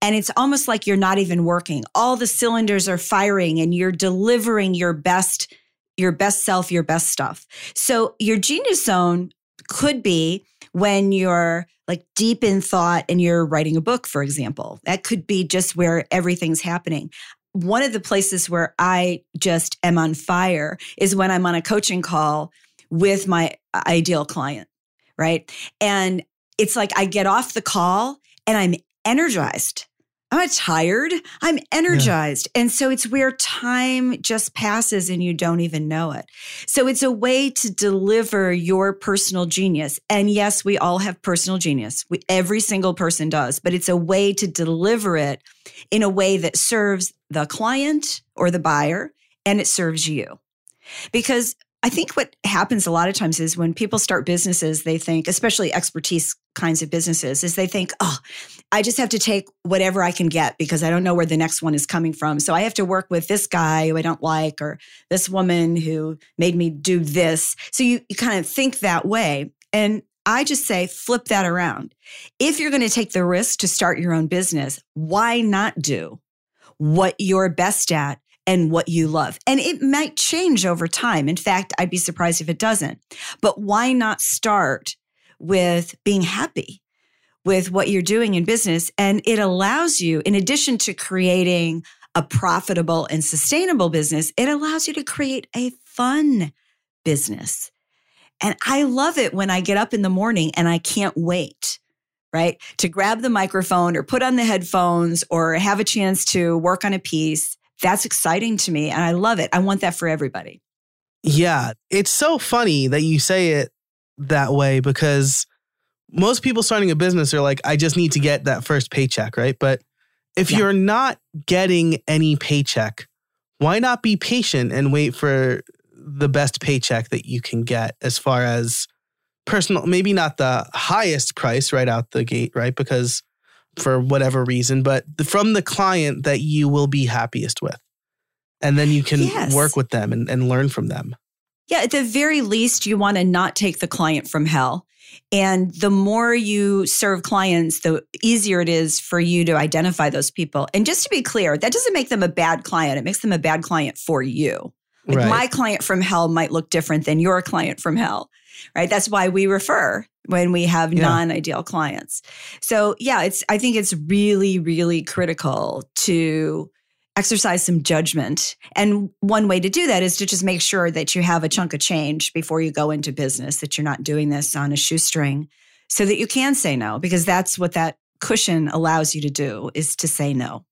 And it's almost like you're not even working. All the cylinders are firing and you're delivering your best, your best self, your best stuff. So your genius zone could be when you're like deep in thought and you're writing a book, for example. That could be just where everything's happening. One of the places where I just am on fire is when I'm on a coaching call with my uh, ideal client, right? And it's like I get off the call and I'm energized. I'm not tired. I'm energized. Yeah. And so it's where time just passes and you don't even know it. So it's a way to deliver your personal genius. And yes, we all have personal genius. We, every single person does, but it's a way to deliver it in a way that serves the client or the buyer and it serves you. Because I think what happens a lot of times is when people start businesses, they think, especially expertise kinds of businesses, is they think, oh, I just have to take whatever I can get because I don't know where the next one is coming from. So I have to work with this guy who I don't like or this woman who made me do this. So you, you kind of think that way. And I just say flip that around. If you're going to take the risk to start your own business, why not do what you're best at and what you love. And it might change over time. In fact, I'd be surprised if it doesn't. But why not start with being happy with what you're doing in business? And it allows you, in addition to creating a profitable and sustainable business, it allows you to create a fun business. And I love it when I get up in the morning and I can't wait right? To grab the microphone or put on the headphones or have a chance to work on a piece that's exciting to me and I love it. I want that for everybody. Yeah, it's so funny that you say it that way because most people starting a business are like, I just need to get that first paycheck, right? But if yeah. you're not getting any paycheck, why not be patient and wait for the best paycheck that you can get as far as personal, maybe not the highest price right out the gate, right? Because for whatever reason, but from the client that you will be happiest with. And then you can yes. work with them and, and learn from them. Yeah, at the very least, you want to not take the client from hell. And the more you serve clients, the easier it is for you to identify those people. And just to be clear, that doesn't make them a bad client. It makes them a bad client for you. Like right. my client from hell might look different than your client from hell, right? That's why we refer when we have yeah. non-ideal clients. So yeah, it's I think it's really really critical to exercise some judgment. And one way to do that is to just make sure that you have a chunk of change before you go into business that you're not doing this on a shoestring so that you can say no because that's what that cushion allows you to do is to say no.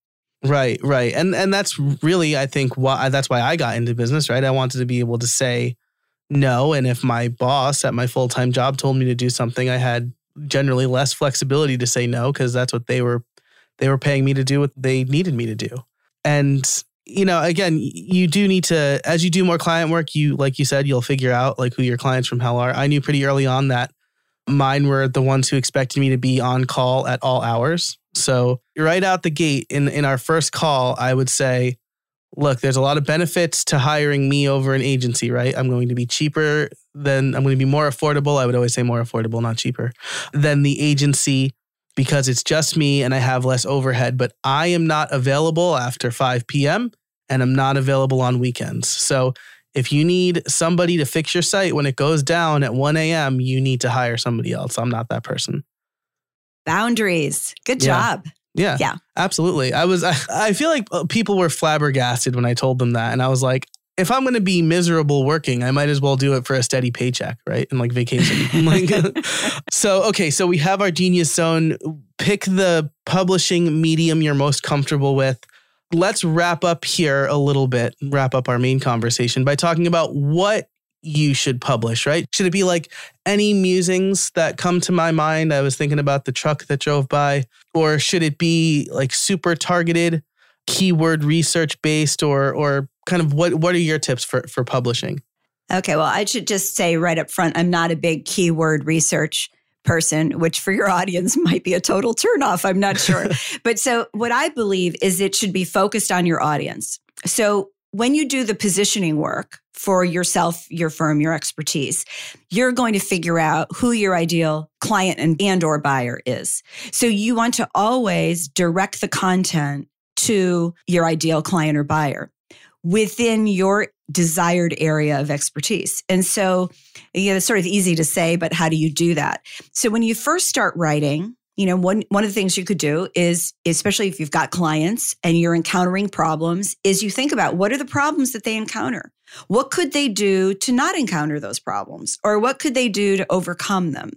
Right, right. And and that's really I think why that's why I got into business, right? I wanted to be able to say no. And if my boss at my full time job told me to do something, I had generally less flexibility to say no because that's what they were they were paying me to do what they needed me to do. And you know, again, you do need to as you do more client work, you like you said, you'll figure out like who your clients from hell are. I knew pretty early on that mine were the ones who expected me to be on call at all hours. So right out the gate in in our first call, I would say, look, there's a lot of benefits to hiring me over an agency, right? I'm going to be cheaper than, I'm going to be more affordable. I would always say more affordable, not cheaper than the agency because it's just me and I have less overhead. But I am not available after 5 p.m. and I'm not available on weekends. So if you need somebody to fix your site when it goes down at 1 a.m., you need to hire somebody else. I'm not that person. Boundaries. Good yeah. job. Yeah. Yeah. Absolutely. I was, I, I feel like uh, people were flabbergasted when I told them that. And I was like, if I'm going to be miserable working, I might as well do it for a steady paycheck, right? And like vacation. like, so, okay. So we have our genius zone. Pick the publishing medium you're most comfortable with. Let's wrap up here a little bit, wrap up our main conversation by talking about what you should publish, right? Should it be like any musings that come to my mind? I was thinking about the truck that drove by. Or should it be like super targeted, keyword research based, or or kind of what what are your tips for for publishing? Okay, well, I should just say right up front, I'm not a big keyword research person, which for your audience might be a total turnoff. I'm not sure. but so what I believe is it should be focused on your audience. So when you do the positioning work for yourself, your firm, your expertise, you're going to figure out who your ideal client and, and or buyer is. So you want to always direct the content to your ideal client or buyer within your desired area of expertise. And so, you know, it's sort of easy to say, but how do you do that? So when you first start writing, you know, one one of the things you could do is, especially if you've got clients and you're encountering problems, is you think about what are the problems that they encounter? What could they do to not encounter those problems? Or what could they do to overcome them?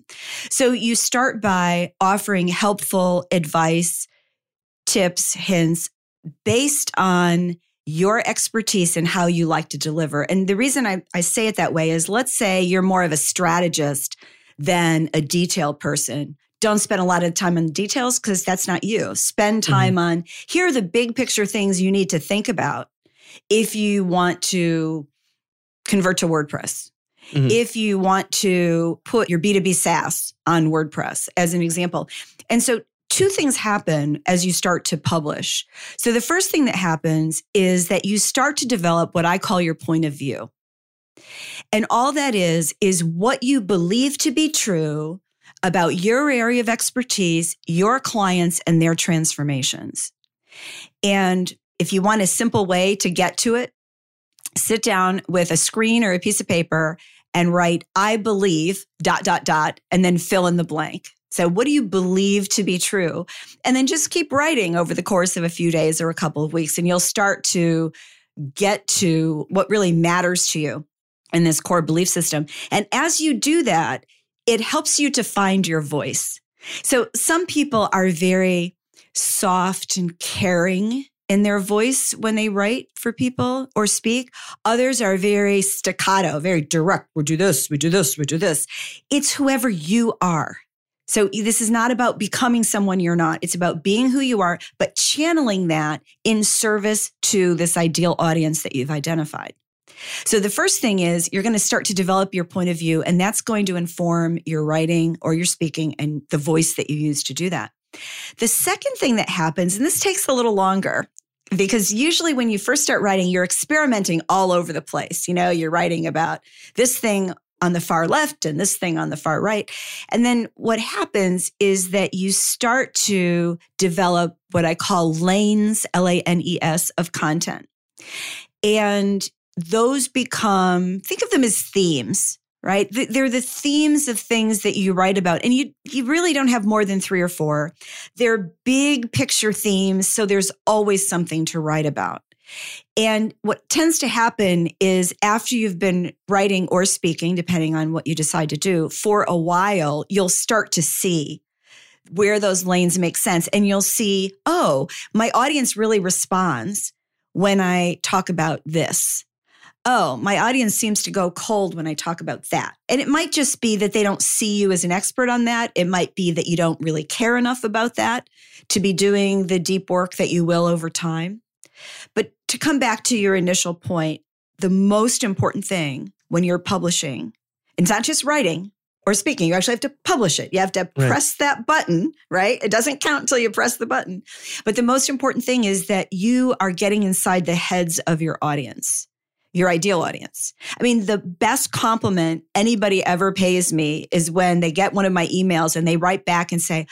So you start by offering helpful advice, tips, hints based on your expertise and how you like to deliver. And the reason I, I say it that way is let's say you're more of a strategist than a detail person. Don't spend a lot of time on details because that's not you. Spend mm-hmm. time mm-hmm. on here are the big picture things you need to think about if you want to convert to WordPress. Mm-hmm. If you want to put your B2B SaaS on WordPress, as an example. And so two things happen as you start to publish. So, the first thing that happens is that you start to develop what I call your point of view. And all that is, is what you believe to be true about your area of expertise, your clients, and their transformations. And if you want a simple way to get to it, sit down with a screen or a piece of paper and write, I believe, dot, dot, dot, and then fill in the blank. So, what do you believe to be true? And then just keep writing over the course of a few days or a couple of weeks, and you'll start to get to what really matters to you in this core belief system. And as you do that, it helps you to find your voice. So, some people are very soft and caring in their voice when they write for people or speak. Others are very staccato, very direct. We do this, we do this, we do this. It's whoever you are. So this is not about becoming someone you're not. It's about being who you are, but channeling that in service to this ideal audience that you've identified. So the first thing is you're going to start to develop your point of view, and that's going to inform your writing or your speaking and the voice that you use to do that. The second thing that happens, and this takes a little longer, because usually when you first start writing, you're experimenting all over the place. You know, you're writing about this thing on the far left and this thing on the far right. And then what happens is that you start to develop what I call lanes, L A N E S, of content. And those become, think of them as themes right they're the themes of things that you write about and you you really don't have more than 3 or 4 they're big picture themes so there's always something to write about and what tends to happen is after you've been writing or speaking, depending on what you decide to do, for a while, you'll start to see where those lanes make sense. And you'll see, oh, my audience really responds when I talk about this. Oh, my audience seems to go cold when I talk about that. And it might just be that they don't see you as an expert on that. It might be that you don't really care enough about that to be doing the deep work that you will over time. But to come back to your initial point, the most important thing when you're publishing, it's not just writing or speaking, you actually have to publish it. You have to right. press that button, right? It doesn't count until you press the button. But the most important thing is that you are getting inside the heads of your audience your ideal audience. I mean, the best compliment anybody ever pays me is when they get one of my emails and they write back and say,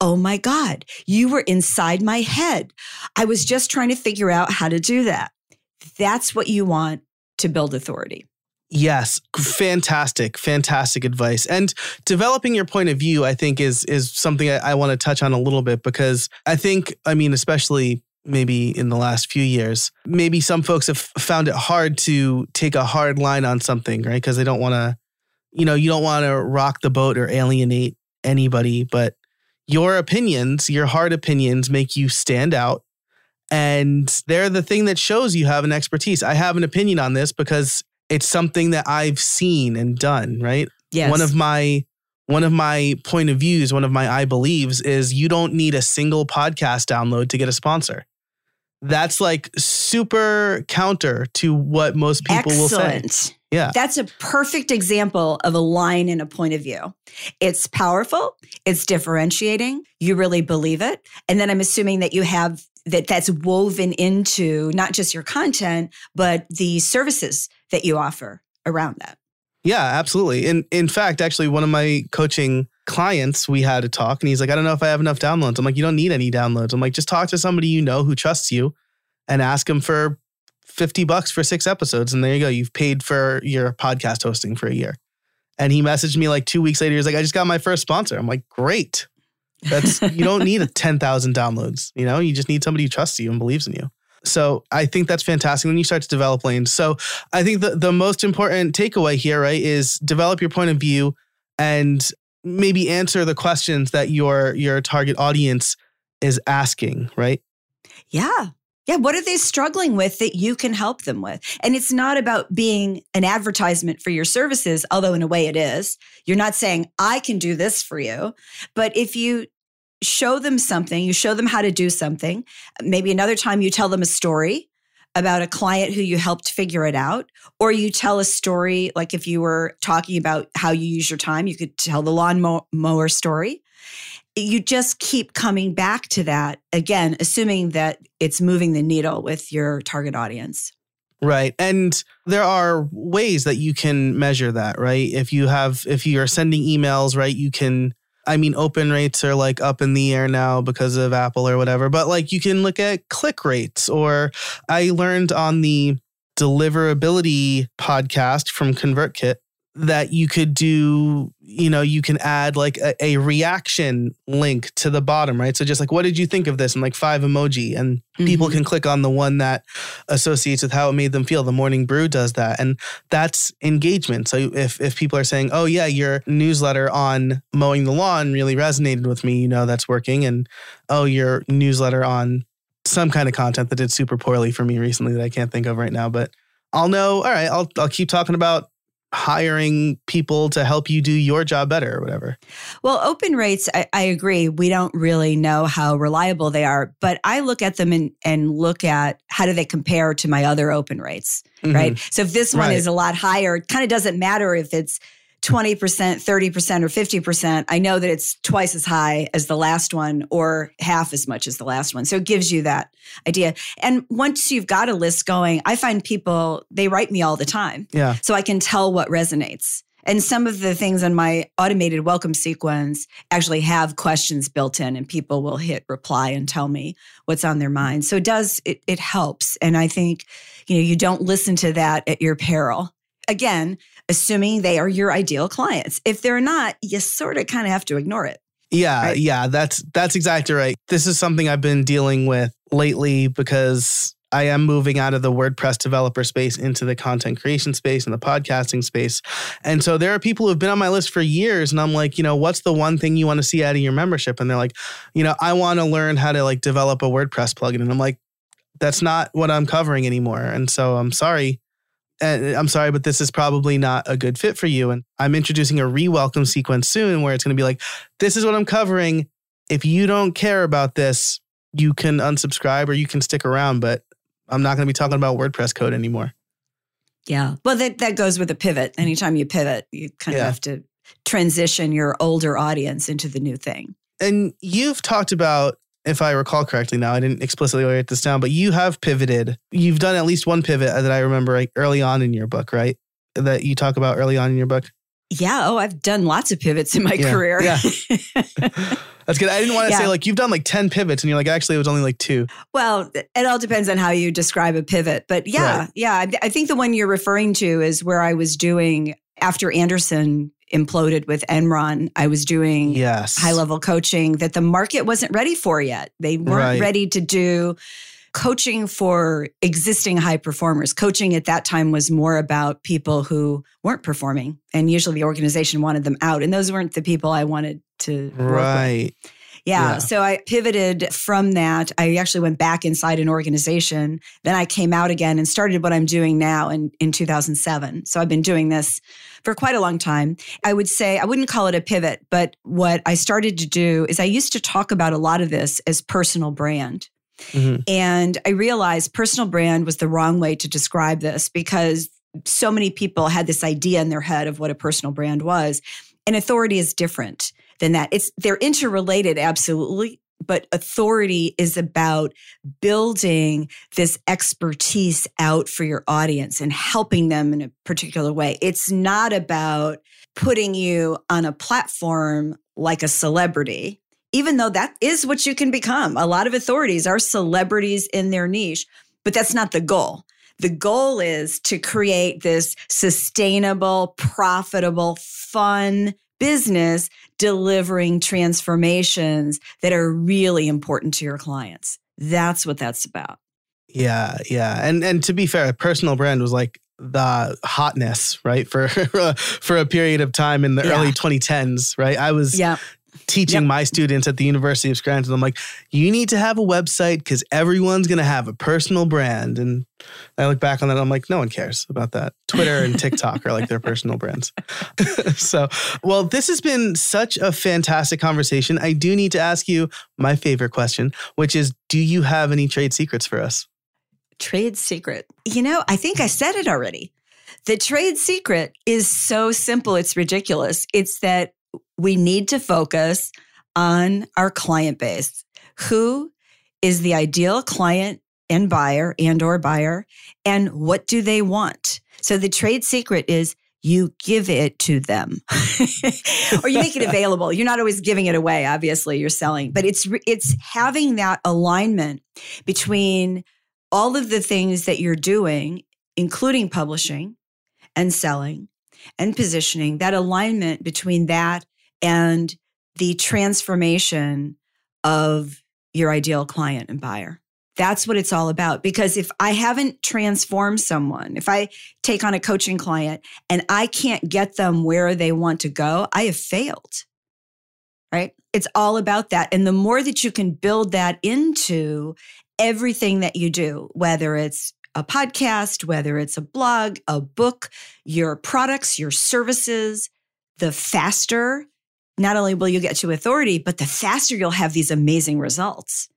Oh my God, you were inside my head. I was just trying to figure out how to do that. That's what you want to build authority. Yes, fantastic, fantastic advice. And developing your point of view, I think, is is something I, I want to touch on a little bit because I think, I mean, especially maybe in the last few years, maybe some folks have found it hard to take a hard line on something, right? Because they don't want to, you know, you don't want to rock the boat or alienate anybody, but your opinions, your hard opinions make you stand out. And they're the thing that shows you have an expertise. I have an opinion on this because it's something that I've seen and done, right? Yes. One of my one of my point of views, one of my I believes is you don't need a single podcast download to get a sponsor. That's like super counter to what most people Excellent. will say. Yeah. That's a perfect example of a line and a point of view. It's powerful, it's differentiating, you really believe it. And then I'm assuming that you have that that's woven into not just your content, but the services that you offer around that. Yeah, absolutely. In in fact, actually one of my coaching clients, we had a talk and he's like, I don't know if I have enough downloads. I'm like, you don't need any downloads. I'm like, just talk to somebody you know who trusts you and ask them for 50 bucks for six episodes. And there you go. You've paid for your podcast hosting for a year. And he messaged me like two weeks later. He's like, I just got my first sponsor. I'm like, great. That's you don't need a 10,000 downloads. You know, you just need somebody who trusts you and believes in you. So I think that's fantastic when you start to develop lanes. So I think the, the most important takeaway here, right, is develop your point of view and maybe answer the questions that your your target audience is asking, right? Yeah. Yeah. What are they struggling with that you can help them with? And it's not about being an advertisement for your services, although in a way it is. You're not saying, I can do this for you. But if you show them something, you show them how to do something, maybe another time you tell them a story about a client who you helped figure it out, or you tell a story like if you were talking about how you use your time, you could tell the lawn mower story you just keep coming back to that again, assuming that it's moving the needle with your target audience. Right. And there are ways that you can measure that, right? If you have, if you are sending emails, right, you can, I mean, open rates are like up in the air now because of Apple or whatever, but like you can look at click rates. Or I learned on the deliverability podcast from ConvertKit that you could do you know you can add like a, a, reaction link to the bottom right? So just like what did you think of this? And like five emoji. And mm-hmm. people can click on the one that associates with how it made them feel. The morning brew does that. And that's engagement. So if if people are saying oh yeah your newsletter on mowing the lawn really resonated with me you know that's working. And oh your newsletter on some kind of content that did super poorly for me recently that I can't think of right now. But I'll know. All right I'll I'll keep talking about hiring people to help you do your job better or whatever. Well, open rates, I, I, agree. We don't really know how reliable they are, but I look at them and, and look at how do they compare to my other open rates, mm-hmm. right? So if this one right. is a lot higher, it kind of doesn't matter if it's 20%, 30%, or 50%, I know that it's twice as high as the last one or half as much as the last one. So it gives you that idea. And once you've got a list going, I find people, they write me all the time. Yeah. So I can tell what resonates. And some of the things on my automated welcome sequence actually have questions built in, and people will hit reply and tell me what's on their mind. So it does, it, it helps. And I think, you know, you don't listen to that at your peril again, assuming they are your ideal clients. If they're not, you sort of kind of have to ignore it. Yeah, right? yeah, that's that's exactly right. This is something I've been dealing with lately because I am moving out of the WordPress developer space into the content creation space and the podcasting space. And so there are people who've been on my list for years and I'm like, you know, what's the one thing you want to see out of your membership? And they're like, you know, I want to learn how to like develop a WordPress plugin. And I'm like, that's not what I'm covering anymore. And so I'm sorry, and I'm sorry, but this is probably not a good fit for you. And I'm introducing a re welcome sequence soon where it's going to be like, this is what I'm covering. If you don't care about this, you can unsubscribe or you can stick around, but I'm not going to be talking about WordPress code anymore. Yeah. Well, that, that goes with a pivot. Anytime you pivot, you kind of yeah. have to transition your older audience into the new thing. And you've talked about if I recall correctly now, I didn't explicitly write this down, but you have pivoted. You've done at least one pivot uh, that I remember like early on in your book, right? That you talk about early on in your book. Yeah. Oh, I've done lots of pivots in my yeah. career. Yeah. That's good. I didn't want to yeah. say like you've done like 10 pivots and you're like, actually, it was only like two. Well, it all depends on how you describe a pivot. But yeah, right. yeah. I think the one you're referring to is where I was doing after Andersen imploded with Enron, I was doing yes. high level coaching that the market wasn't ready for yet. They weren't right. ready to do coaching for existing high performers. Coaching at that time was more about people who weren't performing, and usually the organization wanted them out, and those weren't the people I wanted to right. Yeah, yeah. So I pivoted from that. I actually went back inside an organization. Then I came out again and started what I'm doing now in, in 2007. So I've been doing this for quite a long time. I would say, I wouldn't call it a pivot, but what I started to do is I used to talk about a lot of this as personal brand. Mm-hmm. And I realized personal brand was the wrong way to describe this because so many people had this idea in their head of what a personal brand was. And authority is different than that. It's they're interrelated absolutely, but authority is about building this expertise out for your audience and helping them in a particular way. It's not about putting you on a platform like a celebrity, even though that is what you can become. A lot of authorities are celebrities in their niche, but that's not the goal. The goal is to create this sustainable, profitable, fun business delivering transformations that are really important to your clients. That's what that's about. Yeah, yeah. And and to be fair, personal brand was like the hotness, right? For for a period of time in the yeah. early 2010s, right? I was yeah teaching yep. my students at the University of Scranton. I'm like, you need to have a website because everyone's going to have a personal brand. And I look back on that, I'm like, no one cares about that. Twitter and TikTok are like their personal brands. so, well, this has been such a fantastic conversation. I do need to ask you my favorite question, which is Do you have any trade secrets for us? Trade secret. You know, I think I said it already. The trade secret is so simple, it's ridiculous. It's that we need to focus on our client base. Who is the ideal client and buyer and or buyer and what do they want? So the trade secret is you give it to them or you make it available. You're not always giving it away, obviously you're selling, but it's it's having that alignment between all of the things that you're doing including publishing and selling and positioning, that alignment between that and the transformation of your ideal client and buyer. That's what it's all about. Because if I haven't transformed someone, if I take on a coaching client and I can't get them where they want to go, I have failed. Right? It's all about that. And the more that you can build that into everything that you do, whether it's a podcast, whether it's a blog, a book, your products, your services, the faster not only will you get to authority, but the faster you'll have these amazing results.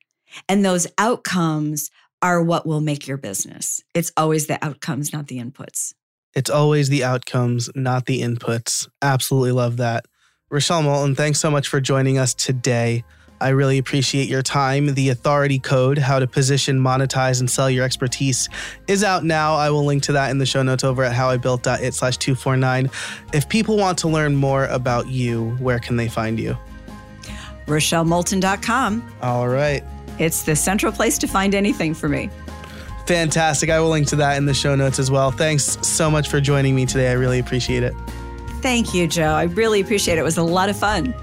And those outcomes are what will make your business. It's always the outcomes, not the inputs. It's always the outcomes, not the inputs. Absolutely love that. Rochelle Moulton, thanks so much for joining us today. I really appreciate your time. The Authority Code, How to Position, Monetize, and Sell Your Expertise, is out now. I will link to that in the show notes over at howibuilt.it slash 249. If people want to learn more about you, where can they find you? RochelleMoulton.com. All right. It's the central place to find anything for me. Fantastic. I will link to that in the show notes as well. Thanks so much for joining me today. I really appreciate it. Thank you, Joe. I really appreciate it. It was a lot of fun.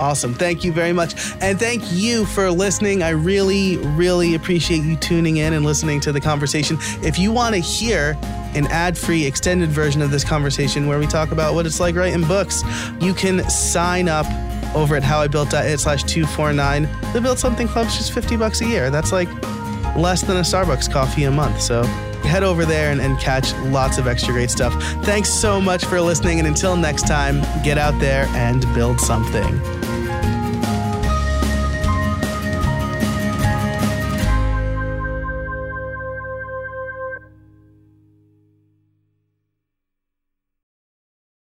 Awesome. Thank you very much. And thank you for listening. I really, really appreciate you tuning in and listening to the conversation. If you want to hear an ad free extended version of this conversation where we talk about what it's like writing books, you can sign up over at howibuilt.it slash 249. The Build Something Club's just 50 bucks a year. That's like less than a Starbucks coffee a month. So head over there and, and catch lots of extra great stuff. Thanks so much for listening. And until next time, get out there and build something.